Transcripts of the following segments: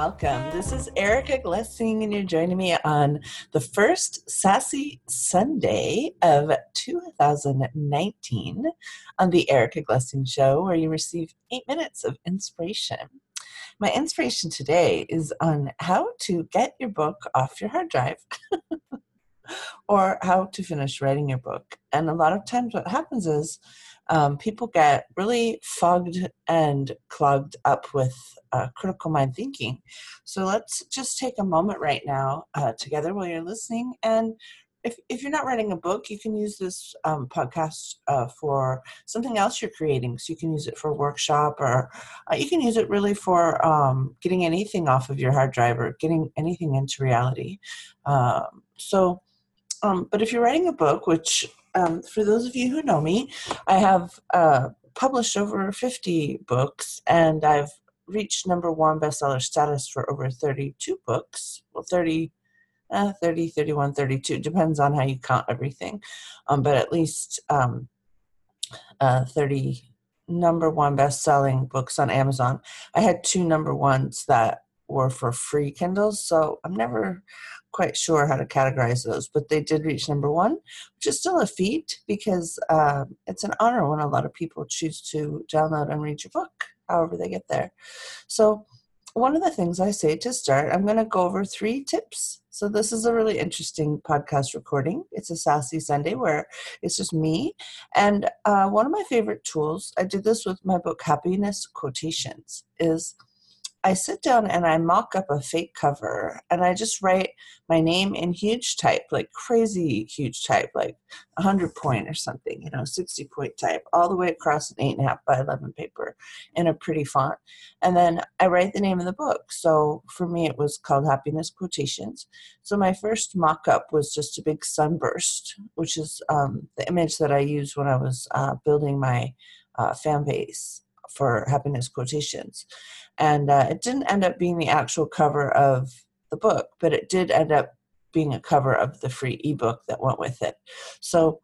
welcome. This is Erica Glessing, and you're joining me on the first Sassy Sunday of 2019 on the Erica Glessing Show, where you receive eight minutes of inspiration. My inspiration today is on how to get your book off your hard drive. or how to finish writing your book. And a lot of times, what happens is um, people get really fogged and clogged up with uh, critical mind thinking. So let's just take a moment right now uh, together while you're listening. And if, if you're not writing a book, you can use this um, podcast uh, for something else you're creating. So you can use it for workshop or uh, you can use it really for um, getting anything off of your hard drive or getting anything into reality. Um, so, um, but if you're writing a book, which um, for those of you who know me, I have uh, published over 50 books and I've reached number one bestseller status for over 32 books. Well, 30, uh, 30, 31, 32, depends on how you count everything. Um, but at least um, uh, 30 number one best selling books on Amazon. I had two number ones that were for free Kindles, so I'm never quite sure how to categorize those, but they did reach number one, which is still a feat because uh, it's an honor when a lot of people choose to download and read your book, however they get there. So, one of the things I say to start, I'm going to go over three tips. So, this is a really interesting podcast recording. It's a Sassy Sunday where it's just me. And uh, one of my favorite tools, I did this with my book Happiness Quotations, is I sit down and I mock up a fake cover and I just write my name in huge type, like crazy huge type, like 100 point or something, you know, 60 point type, all the way across an 8.5 by 11 paper in a pretty font. And then I write the name of the book. So for me, it was called Happiness Quotations. So my first mock up was just a big sunburst, which is um, the image that I used when I was uh, building my uh, fan base for happiness quotations. And uh, it didn't end up being the actual cover of the book, but it did end up being a cover of the free ebook that went with it. So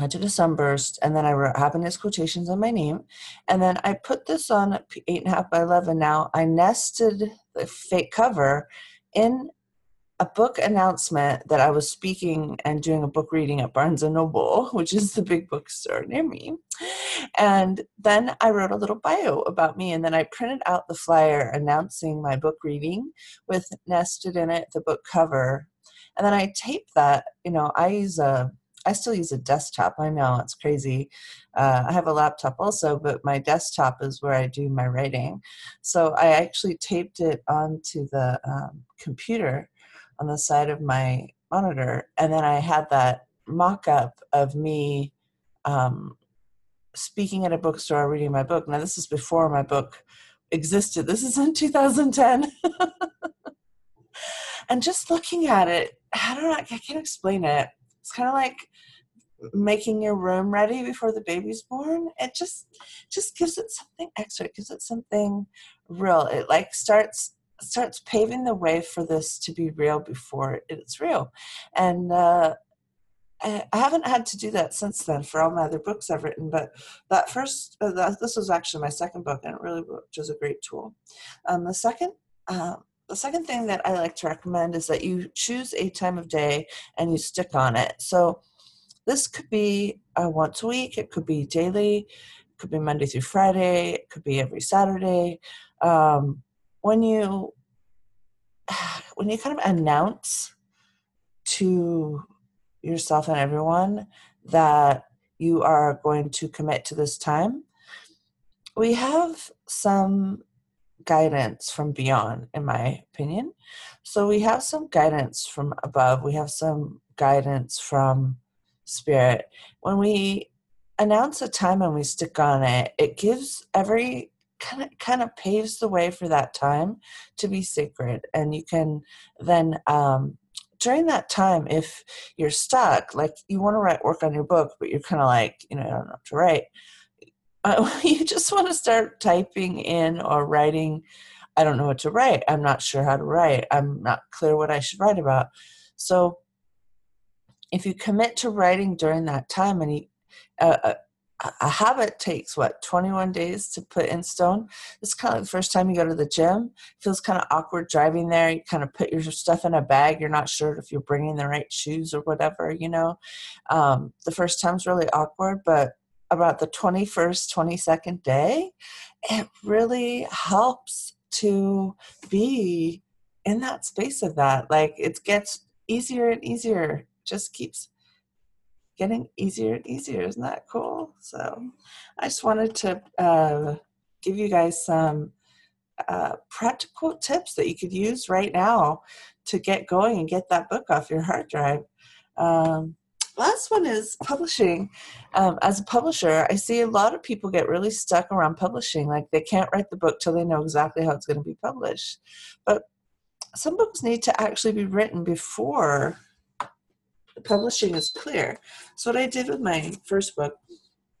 I did a sunburst and then I wrote happiness quotations on my name. And then I put this on eight and a half by 11. Now I nested the fake cover in a book announcement that I was speaking and doing a book reading at Barnes and Noble, which is the big bookstore near me. And then I wrote a little bio about me, and then I printed out the flyer announcing my book reading with nested in it the book cover. And then I taped that. You know, I use a I still use a desktop. I know it's crazy. Uh, I have a laptop also, but my desktop is where I do my writing. So I actually taped it onto the um, computer on the side of my monitor, and then I had that mock up of me um, speaking at a bookstore reading my book. Now, this is before my book existed. This is in 2010. and just looking at it, I don't know, I can't explain it. It's kind of like making your room ready before the baby's born it just just gives it something extra it gives it something real it like starts starts paving the way for this to be real before it's real. And uh, I haven't had to do that since then for all my other books I've written, but that first, uh, that, this was actually my second book, and it really was a great tool. Um, the second, uh, the second thing that I like to recommend is that you choose a time of day and you stick on it. So this could be uh, once a week, it could be daily, it could be Monday through Friday, it could be every Saturday. Um, when you when you kind of announce to yourself and everyone that you are going to commit to this time. We have some guidance from beyond in my opinion. So we have some guidance from above. We have some guidance from spirit. When we announce a time and we stick on it it gives every kind of kind of paves the way for that time to be sacred. And you can then um, during that time if you're stuck like you want to write work on your book but you're kind of like you know i don't know what to write uh, you just want to start typing in or writing i don't know what to write. I'm not sure how to write. I'm not clear what i should write about. So if you commit to writing during that time and you uh, uh a habit takes what 21 days to put in stone? It's kind of like the first time you go to the gym. It feels kind of awkward driving there. You kind of put your stuff in a bag. You're not sure if you're bringing the right shoes or whatever you know? Um, the first time's really awkward but about the 21st 22nd day it really helps to be in that space of that. Like it gets easier and easier. Just keeps getting easier and easier. Isn't that cool? So I just wanted to uh, give you guys some uh, practical tips that you could use right now to get going and get that book off your hard drive. Um, last one is publishing. Um, as a publisher, I see a lot of people get really stuck around publishing. Like they can't write the book till they know exactly how it's going to be published. But some books need to actually be written before publishing is clear. So what I did with my first book,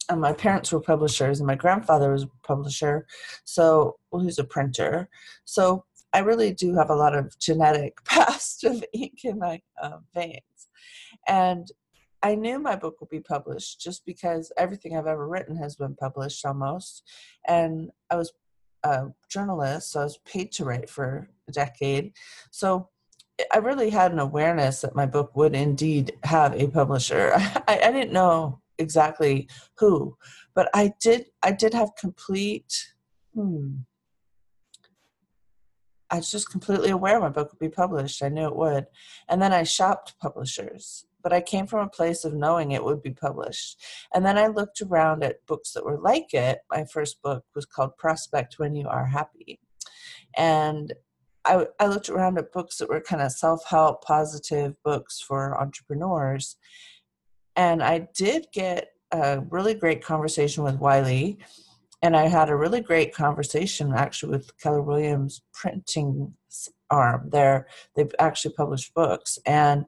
and my parents were publishers, and my grandfather was a publisher, so well, he's a printer. So I really do have a lot of genetic past of ink in my uh, veins, and I knew my book would be published just because everything I've ever written has been published almost, and I was a journalist, so I was paid to write for a decade. So I really had an awareness that my book would indeed have a publisher. I, I didn't know exactly who, but I did. I did have complete. Hmm, I was just completely aware my book would be published. I knew it would, and then I shopped publishers. But I came from a place of knowing it would be published, and then I looked around at books that were like it. My first book was called Prospect When You Are Happy, and I, I looked around at books that were kind of self help, positive books for entrepreneurs. And I did get a really great conversation with Wiley. And I had a really great conversation actually with Keller Williams printing arm. There, they've actually published books. And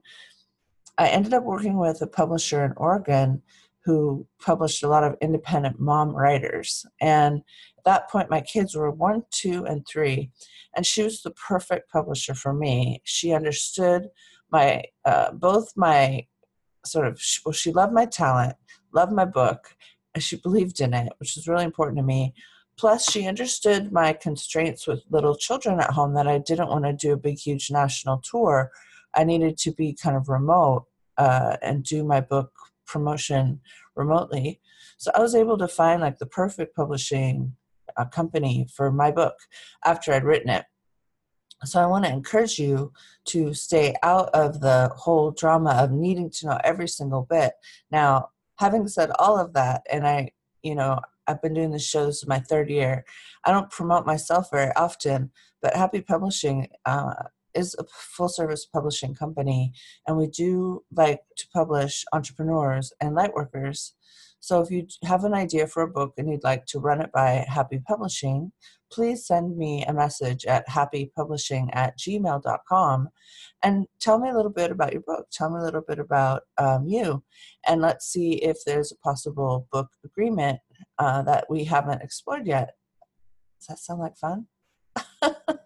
I ended up working with a publisher in Oregon who published a lot of independent mom writers. And at that point, my kids were one, two, and three and she was the perfect publisher for me. She understood my uh, both my sort of well, she loved my talent, loved my book, and she believed in it, which was really important to me. Plus, she understood my constraints with little children at home that I didn't want to do a big, huge national tour. I needed to be kind of remote uh, and do my book promotion remotely. So I was able to find like the perfect publishing a company for my book after I'd written it. So I want to encourage you to stay out of the whole drama of needing to know every single bit. Now, having said all of that, and I, you know, I've been doing this show, this is my third year. I don't promote myself very often, but Happy Publishing uh, is a full service publishing company, and we do like to publish entrepreneurs and lightworkers so if you have an idea for a book and you'd like to run it by Happy Publishing, please send me a message at happypublishing at gmail.com and tell me a little bit about your book. Tell me a little bit about um, you. And let's see if there's a possible book agreement uh, that we haven't explored yet. Does that sound like fun?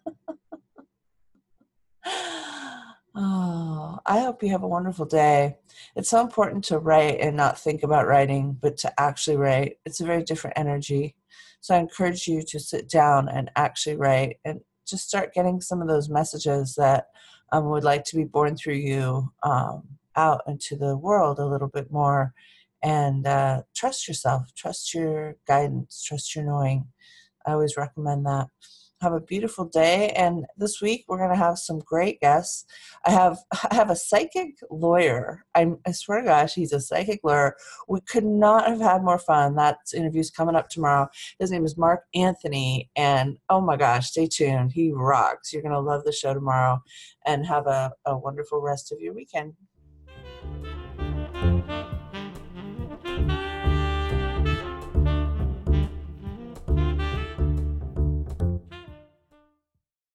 Oh, I hope you have a wonderful day. It's so important to write and not think about writing, but to actually write. It's a very different energy. So I encourage you to sit down and actually write and just start getting some of those messages that um, would like to be born through you um, out into the world a little bit more. And uh, trust yourself, trust your guidance, trust your knowing. I always recommend that have a beautiful day and this week we're going to have some great guests. I have i have a psychic lawyer. I'm, i swear to gosh he's a psychic lawyer. We could not have had more fun. That interview's coming up tomorrow. His name is mark anthony and oh my gosh stay tuned. He rocks. You're going to love the show tomorrow and have a, a wonderful rest of your weekend